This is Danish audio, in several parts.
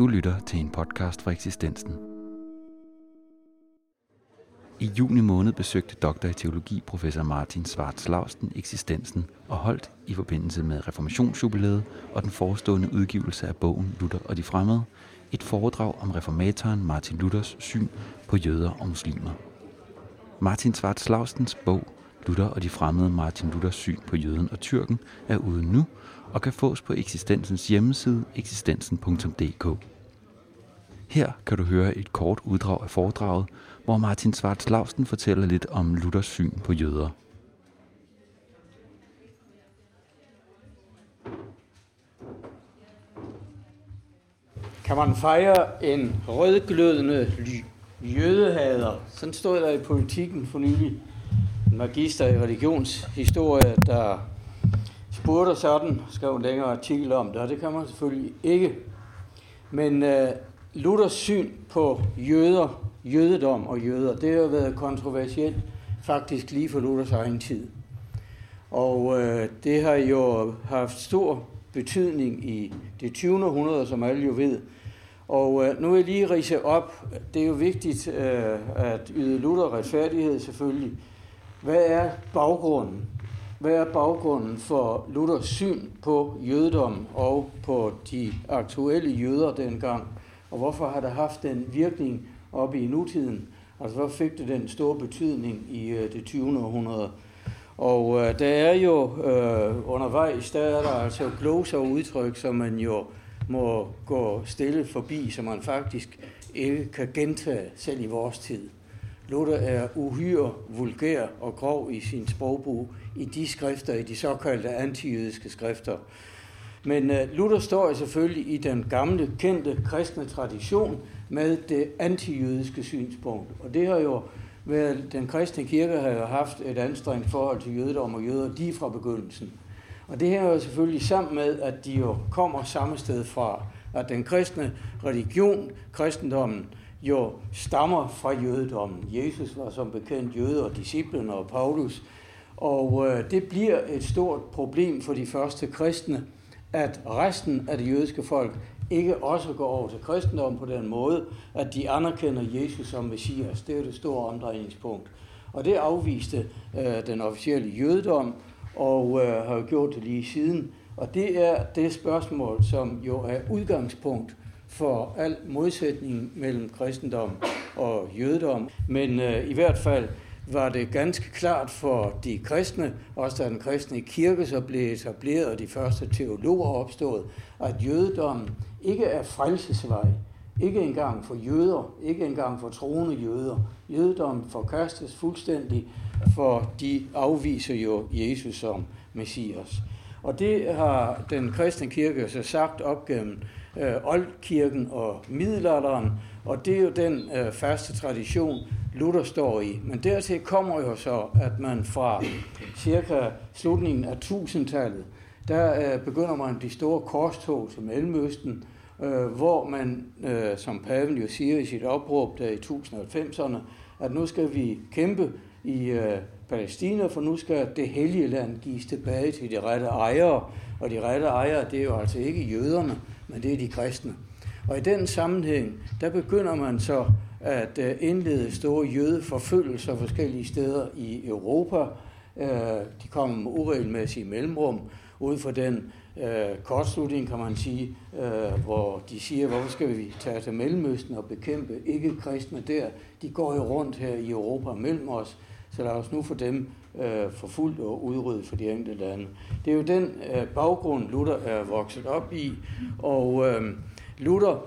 Du lytter til en podcast fra eksistensen. I juni måned besøgte doktor i teologi professor Martin Svarts Lausten eksistensen og holdt i forbindelse med reformationsjubilæet og den forestående udgivelse af bogen Luther og de fremmede et foredrag om reformatoren Martin Luthers syn på jøder og muslimer. Martin Svarts Laustens bog Luther og de fremmede Martin Luthers syn på jøden og tyrken er ude nu og kan fås på eksistensens hjemmeside eksistensen.dk. Her kan du høre et kort uddrag af foredraget, hvor Martin Svarts Lausten fortæller lidt om Luthers syn på jøder. Kan man fejre en rødglødende jødehader? Sådan stod der i politikken for nylig. Magister i religionshistorie, der spurgte sådan, skrev en længere artikel om det, og det kan man selvfølgelig ikke. Men uh, Luthers syn på jøder, jødedom og jøder, det har været kontroversielt faktisk lige for Luthers egen tid. Og uh, det har jo haft stor betydning i det 20. århundrede, som alle jo ved. Og uh, nu vil jeg lige rise op, det er jo vigtigt uh, at yde Luther retfærdighed selvfølgelig. Hvad er baggrunden? Hvad er baggrunden for Luthers syn på jødedom og på de aktuelle jøder dengang? Og hvorfor har det haft den virkning op i nutiden? Altså, hvor fik det den store betydning i øh, det 20. århundrede? Og øh, der er jo øh, undervejs, der er der altså gloser og udtryk, som man jo må gå stille forbi, som man faktisk ikke kan gentage selv i vores tid. Luther er uhyre vulgær og grov i sin sprogbrug i de skrifter, i de såkaldte antijødiske skrifter. Men øh, Luther står selvfølgelig i den gamle, kendte kristne tradition med det antijødiske synspunkt. Og det har jo været, den kristne kirke har jo haft et anstrengt forhold til jødedom og jøder lige fra begyndelsen. Og det her er jo selvfølgelig sammen med, at de jo kommer samme sted fra. At den kristne religion, kristendommen, jo stammer fra jødedommen. Jesus var som bekendt jøde og disciplene og Paulus. Og øh, det bliver et stort problem for de første kristne, at resten af det jødiske folk ikke også går over til kristendom på den måde, at de anerkender Jesus som Messias. Det er det store omdrejningspunkt. Og det afviste øh, den officielle jødedom, og øh, har jo gjort det lige siden. Og det er det spørgsmål, som jo er udgangspunkt for al modsætning mellem kristendom og jødedom. Men øh, i hvert fald var det ganske klart for de kristne, også da den kristne kirke så blev etableret, og de første teologer opstod, at jødedommen ikke er frelsesvej. Ikke engang for jøder, ikke engang for troende jøder. Jødedommen forkastes fuldstændig, for de afviser jo Jesus som Messias. Og det har den kristne kirke så sagt op gennem øh, oldkirken og middelalderen, og det er jo den øh, faste tradition, Luther står i. Men dertil kommer jo så, at man fra cirka slutningen af 1000-tallet, der øh, begynder man de store korstog til Mellemøsten, øh, hvor man, øh, som paven jo siger i sit opråb der i 1090'erne, at nu skal vi kæmpe i øh, Palæstina, for nu skal det hellige land gives tilbage til de rette ejere. Og de rette ejere, det er jo altså ikke jøderne, men det er de kristne. Og i den sammenhæng, der begynder man så at øh, indlede store jødeforfølgelser forskellige steder i Europa. Øh, de kommer med uregelmæssige mellemrum ud fra den øh, kortslutning, kan man sige, øh, hvor de siger, hvorfor skal vi tage til Mellemøsten og bekæmpe ikke-kristne der? De går jo rundt her i Europa mellem os, så lad os nu få dem øh, forfulgt og udryddet for de enkelte lande. Det er jo den øh, baggrund, Luther er vokset op i, og øh, Luther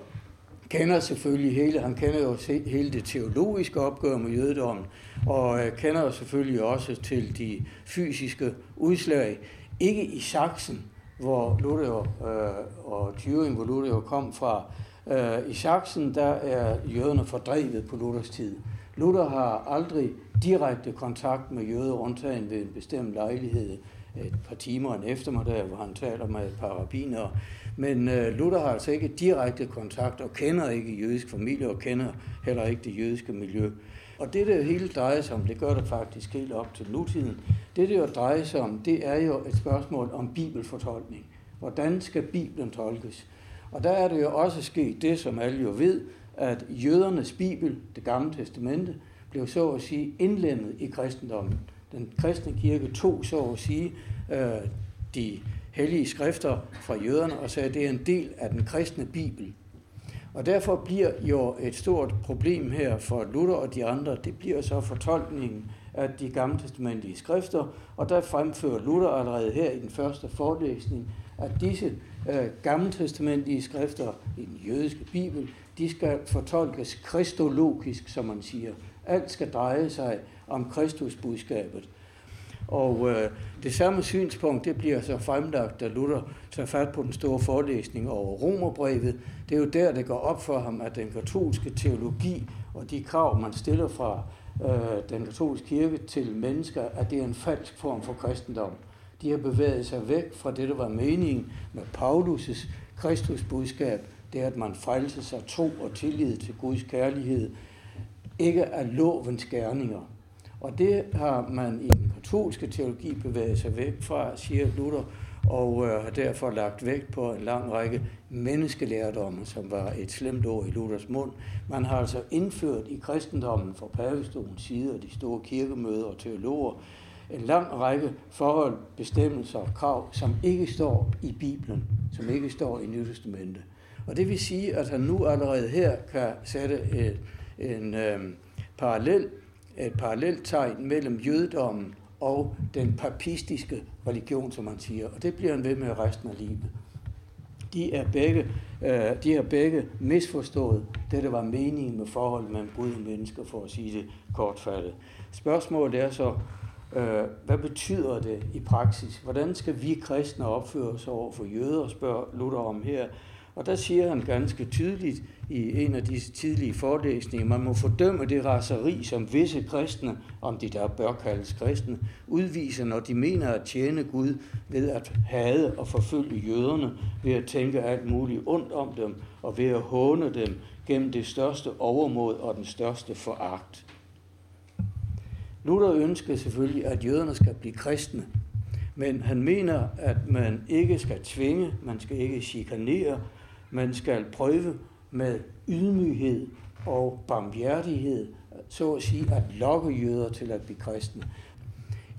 kender selvfølgelig hele, han kender jo hele det teologiske opgør med jødedommen, og øh, kender selvfølgelig også til de fysiske udslag, ikke i Sachsen, hvor Luther øh, og Thüringen, hvor Luther kom fra. Øh, I Sachsen, der er jøderne fordrevet på Luthers tid. Luther har aldrig direkte kontakt med jøder, undtagen ved en bestemt lejlighed et par timer en eftermiddag, hvor han taler med et par rabbinere. Men øh, Luther har altså ikke direkte kontakt og kender ikke jødisk familie og kender heller ikke det jødiske miljø. Og det, det hele drejer sig om, det gør det faktisk helt op til nutiden, det, det jo drejer sig om, det er jo et spørgsmål om bibelfortolkning. Hvordan skal Bibelen tolkes? Og der er det jo også sket det, som alle jo ved, at jødernes bibel, det gamle testamente, blev så at sige indlemmet i kristendommen. Den kristne kirke tog så at sige øh, de hellige skrifter fra jøderne og sagde, at det er en del af den kristne bibel. Og derfor bliver jo et stort problem her for Luther og de andre, det bliver så fortolkningen af de gamle testamentlige skrifter, og der fremfører Luther allerede her i den første forelæsning, at disse øh, gammeltestamentlige skrifter i den jødiske bibel, de skal fortolkes kristologisk, som man siger. Alt skal dreje sig om Kristusbudskabet. Og øh, det samme synspunkt, det bliver så fremlagt, da Luther tager fat på den store forelæsning over Romerbrevet. Det er jo der, det går op for ham, at den katolske teologi og de krav, man stiller fra øh, den katolske kirke til mennesker, at det er en falsk form for kristendom. De har bevæget sig væk fra det, der var meningen med Paulus' Kristusbudskab, det er, at man frelser sig tro og tillid til Guds kærlighed, ikke af lovens gerninger. Og det har man i den katolske teologi bevæget sig væk fra, siger Luther, og øh, har derfor lagt vægt på en lang række menneskelærdomme, som var et slemt ord i Luthers mund. Man har altså indført i kristendommen fra pavestolens side og de store kirkemøder og teologer en lang række forhold, bestemmelser og krav, som ikke står i Bibelen, som ikke står i Nyttestamentet. Og det vil sige, at han nu allerede her kan sætte et, en øh, parallel, et parallelt tegn mellem jødedommen og den papistiske religion, som man siger. Og det bliver han ved med resten af livet. De er begge, øh, de har begge misforstået det, der var meningen med forholdet mellem Gud og mennesker, for at sige det kortfattet. Spørgsmålet er så, øh, hvad betyder det i praksis? Hvordan skal vi kristne opføre os over for jøder, spørger Luther om her. Og der siger han ganske tydeligt i en af disse tidlige forelæsninger, man må fordømme det raseri, som visse kristne, om de der bør kaldes kristne, udviser, når de mener at tjene Gud ved at hade og forfølge jøderne, ved at tænke alt muligt ondt om dem og ved at håne dem gennem det største overmod og den største foragt. Luther ønsker selvfølgelig, at jøderne skal blive kristne, men han mener, at man ikke skal tvinge, man skal ikke chikanere, man skal prøve med ydmyghed og barmhjertighed, så at sige, at lokke jøder til at blive kristne.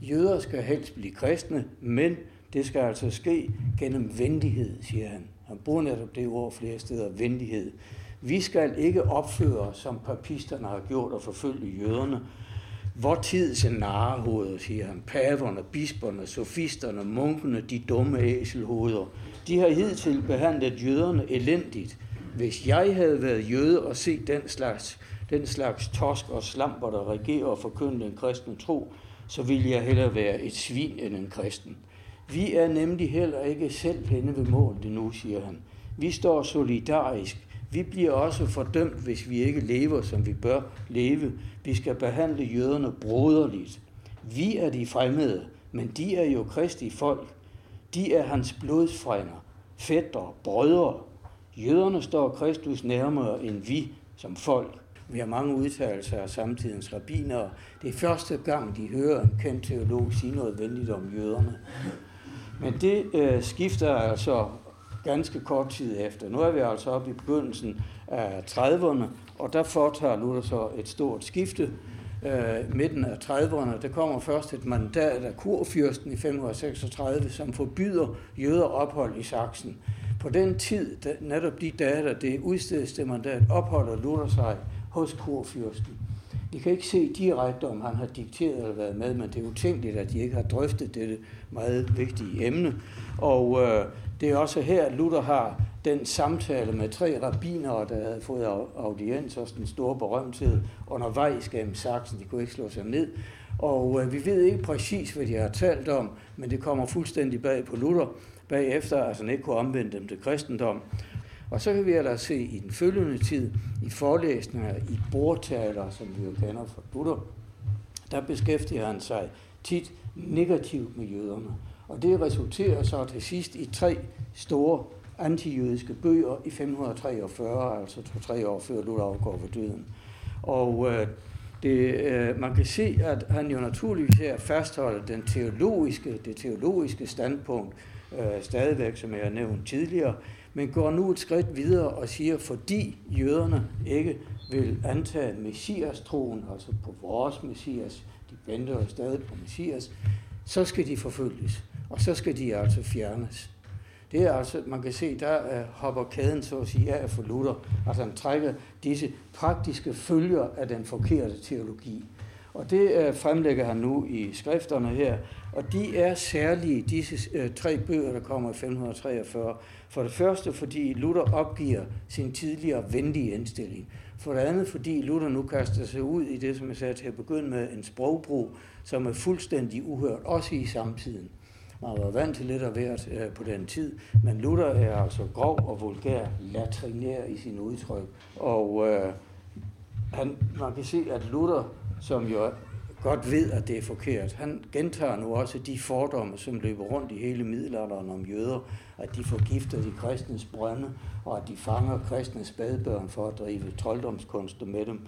Jøder skal helst blive kristne, men det skal altså ske gennem venlighed, siger han. Han bruger netop det ord flere steder, venlighed. Vi skal ikke opføre os, som papisterne har gjort, og forfølge jøderne. Hvor tid til narrehoveder, siger han. Paverne, bisperne, sofisterne, munkene, de dumme æselhoveder. De har hidtil behandlet jøderne elendigt. Hvis jeg havde været jøde og set den slags, den slags tosk og slamper, der regerer og forkynder den kristne tro, så ville jeg hellere være et svin end en kristen. Vi er nemlig heller ikke selv henne ved målet nu, siger han. Vi står solidarisk. Vi bliver også fordømt, hvis vi ikke lever, som vi bør leve. Vi skal behandle jøderne broderligt. Vi er de fremmede, men de er jo kristi folk. De er hans blodsfrænder, fætter, brødre. Jøderne står Kristus nærmere end vi som folk. Vi har mange udtalelser af samtidens rabbinere. Det er første gang, de hører en kendt teolog sige noget venligt om jøderne. Men det øh, skifter altså ganske kort tid efter. Nu er vi altså oppe i begyndelsen af 30'erne, og der foretager Luther så et stort skifte. Øh, midten af 30'erne, der kommer først et mandat af kurfyrsten i 536, som forbyder jøder ophold i Sachsen. På den tid, netop de dage, der det udstedes det mandat, opholder Luther sig hos kurfyrsten. De kan ikke se direkte, om han har dikteret eller været med, men det er utænkeligt, at de ikke har drøftet dette meget vigtige emne. Og øh, det er også her, Luther har den samtale med tre rabbinere, der havde fået audiens hos den store berømthed undervejs gennem Sachsen. De kunne ikke slå sig ned. Og øh, vi ved ikke præcis, hvad de har talt om, men det kommer fuldstændig bag på Luther bagefter, altså han ikke kunne omvende dem til kristendom. Og så kan vi ellers se i den følgende tid, i forelæsninger, i bordtaler, som vi jo kender fra Luther, der beskæftiger han sig tit negativt med jøderne. Og det resulterer så til sidst i tre store antijødiske bøger i 543, altså to-tre år før Luther afgår ved døden. Og øh, det, øh, man kan se, at han jo naturligvis her fastholder den teologiske, det teologiske standpunkt øh, stadigvæk, som jeg har nævnt tidligere, men går nu et skridt videre og siger, fordi jøderne ikke vil antage messias-troen, altså på vores messias, de venter jo stadig på messias, så skal de forfølges, og så skal de altså fjernes. Det er altså, man kan se, der uh, hopper kæden så at sige af for Luther. Altså han trækker disse praktiske følger af den forkerte teologi. Og det uh, fremlægger han nu i skrifterne her, og de er særlige, disse uh, tre bøger, der kommer i 1543. For det første, fordi Luther opgiver sin tidligere venlige indstilling. For det andet, fordi Luther nu kaster sig ud i det, som jeg sagde til at begynde med, en sprogbrug, som er fuldstændig uhørt, også i samtiden. Man var vant til lidt af hvert øh, på den tid, men Luther er altså grov og vulgær, latrinær i sin udtryk. Og øh, han, man kan se, at Luther, som jo godt ved, at det er forkert. Han gentager nu også de fordomme, som løber rundt i hele middelalderen om jøder, at de forgifter de kristnes brønde, og at de fanger kristnes spædbørn for at drive trolddomskunster med dem,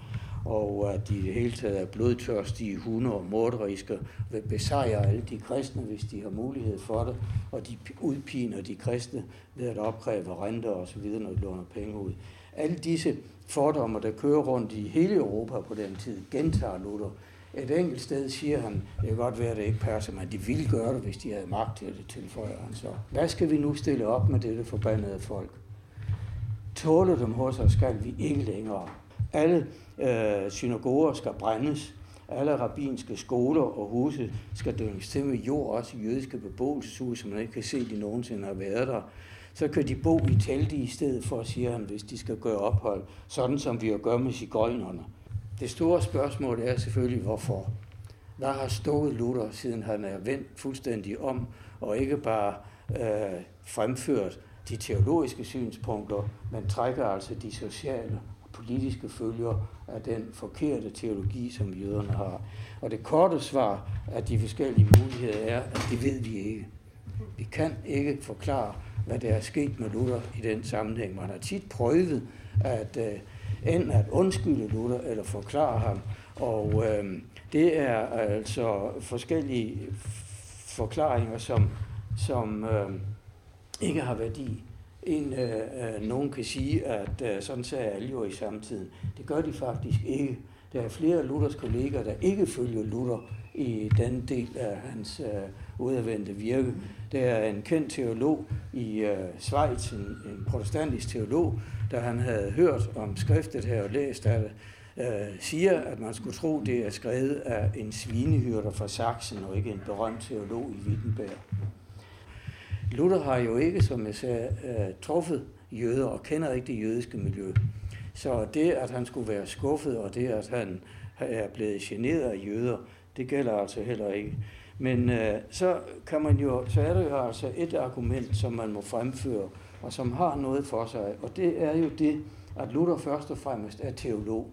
og at de i det hele taget er blodtørstige hunde og morderiske, vil besejre alle de kristne, hvis de har mulighed for det, og de udpiner de kristne ved at opkræve renter og så videre, når de låner penge ud. Alle disse fordomme, der kører rundt i hele Europa på den tid, gentager Luther. Et enkelt sted siger han, det kan godt være, at det ikke passer, men de ville gøre det, hvis de havde magt til det, tilføjer han så. Hvad skal vi nu stille op med dette forbandede folk? Tåle dem hos os skal vi ikke længere. Alle øh, synagoger skal brændes. Alle rabbinske skoler og huse skal dynges til med jord, også jødiske beboelseshuse, som man ikke kan se, at de nogensinde har været der. Så kan de bo i telte i stedet for, siger han, hvis de skal gøre ophold, sådan som vi jo gør med cigøjnerne. Det store spørgsmål er selvfølgelig, hvorfor. Hvad har stået Luther, siden han er vendt fuldstændig om, og ikke bare øh, fremført de teologiske synspunkter, men trækker altså de sociale politiske følger af den forkerte teologi, som jøderne har. Og det korte svar af de forskellige muligheder er, at det ved vi ikke. Vi kan ikke forklare, hvad der er sket med Luther i den sammenhæng. Man har tit prøvet at øh, enten at undskylde Luther eller forklare ham. Og øh, det er altså forskellige forklaringer, som, som øh, ikke har værdi. En, øh, øh, nogen kan sige, at øh, sådan sagde alle jo i samtiden. Det gør de faktisk ikke. Der er flere af Luthers kolleger, der ikke følger Luther i den del af hans øh, udadvendte virke. Der er en kendt teolog i øh, Schweiz, en, en protestantisk teolog, der han havde hørt om skriftet her og læst af det, øh, siger, at man skulle tro, det er skrevet af en svinehyrder fra Sachsen, og ikke en berømt teolog i Wittenberg. Luther har jo ikke, som jeg sagde, øh, truffet jøder og kender ikke det jødiske miljø. Så det, at han skulle være skuffet, og det, at han er blevet generet af jøder, det gælder altså heller ikke. Men øh, så kan man jo, så er der jo altså et argument, som man må fremføre, og som har noget for sig, og det er jo det, at Luther først og fremmest er teolog.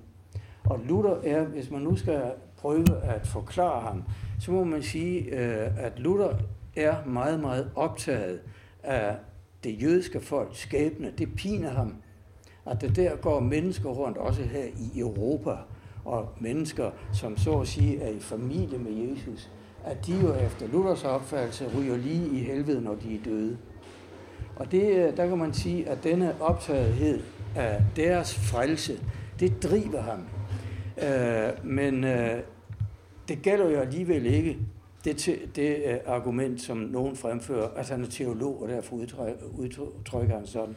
Og Luther er, hvis man nu skal prøve at forklare ham, så må man sige, øh, at Luther er meget, meget optaget af det jødiske folks skæbne. Det piner ham, at der der går mennesker rundt, også her i Europa, og mennesker, som så at sige er i familie med Jesus, at de jo efter Luthers opfattelse ryger lige i helvede, når de er døde. Og det, øh, der kan man sige, at denne optagethed af deres frelse, det driver ham. Øh, men øh, det gælder jo alligevel ikke det, det øh, argument, som nogen fremfører, at han er teolog, og derfor udtrykker han sådan.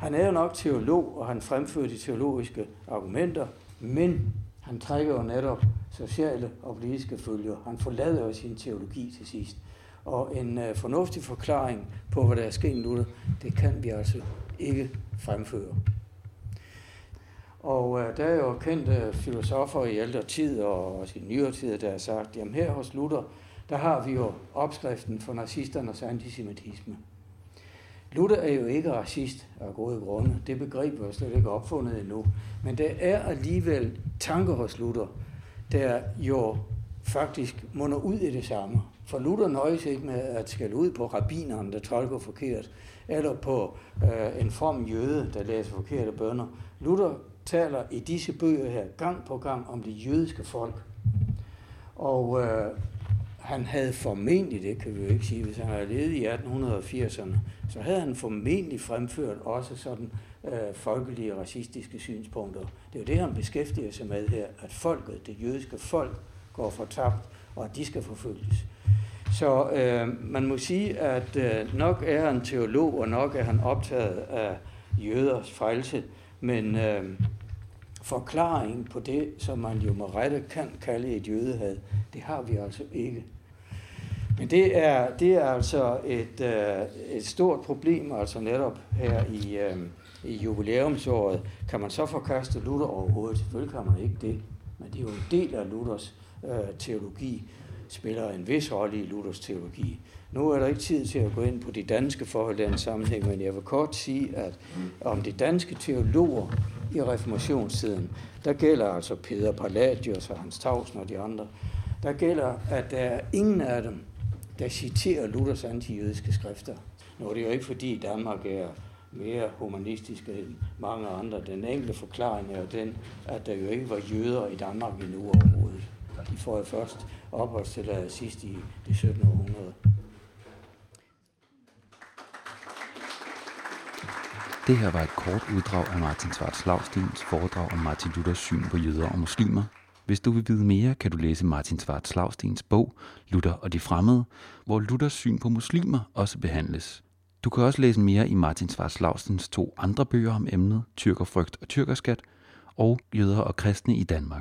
Han er jo nok teolog, og han fremfører de teologiske argumenter, men han trækker jo netop sociale og politiske følger. Han forlader jo sin teologi til sidst. Og en uh, fornuftig forklaring på, hvad der er sket nu, det kan vi altså ikke fremføre. Og uh, der er jo kendte filosofer i ældre tid og også i nyere tid, der har sagt, jamen her hos Luther, der har vi jo opskriften for nazisternes antisemitisme. Luther er jo ikke racist af gode grunde. Det begreb er slet ikke opfundet endnu. Men der er alligevel tanker hos Luther, der jo faktisk munder ud i det samme. For Luther nøjes ikke med at skal ud på rabineren, der tolker forkert, eller på øh, en from jøde, der læser forkerte bønder. Luther taler i disse bøger her gang på gang om det jødiske folk. Og øh, han havde formentlig, det kan vi jo ikke sige, hvis han havde levet i 1880'erne, så havde han formentlig fremført også sådan øh, folkelige racistiske synspunkter. Det er jo det, han beskæftiger sig med her, at folket, det jødiske folk, går fortabt, og at de skal forfølges. Så øh, man må sige, at øh, nok er han teolog, og nok er han optaget af jøders frelse, men øh, forklaring på det, som man jo med rette kan kalde et jødehad, det har vi altså ikke. Men det er, det er altså et, øh, et stort problem, altså netop her i, øh, i jubilæumsåret. Kan man så forkaste Luther overhovedet? Selvfølgelig kan man ikke det, men det er jo en del af Luthers øh, teologi, spiller en vis rolle i Luthers teologi. Nu er der ikke tid til at gå ind på de danske forhold i den sammenhæng, men jeg vil kort sige, at om de danske teologer i reformationstiden, der gælder altså Peter Palladius og Hans Tausen og de andre, der gælder, at der er ingen af dem, der citerer Luthers antijødiske skrifter. Nu er det jo ikke fordi Danmark er mere humanistisk end mange andre. Den enkelte forklaring er den, at der jo ikke var jøder i Danmark endnu overhovedet. De får jo først opholdstilladelse sidst i det 17. århundrede. Det her var et kort uddrag af Martin Svarts Lavstens foredrag om Martin Luthers syn på jøder og muslimer. Hvis du vil vide mere, kan du læse Martin Svarts Lavstens bog Luther og de fremmede, hvor Luthers syn på muslimer også behandles. Du kan også læse mere i Martin Svarts Lavstens to andre bøger om emnet, Tyrkerfrygt og Tyrkerskat, og Jøder og kristne i Danmark.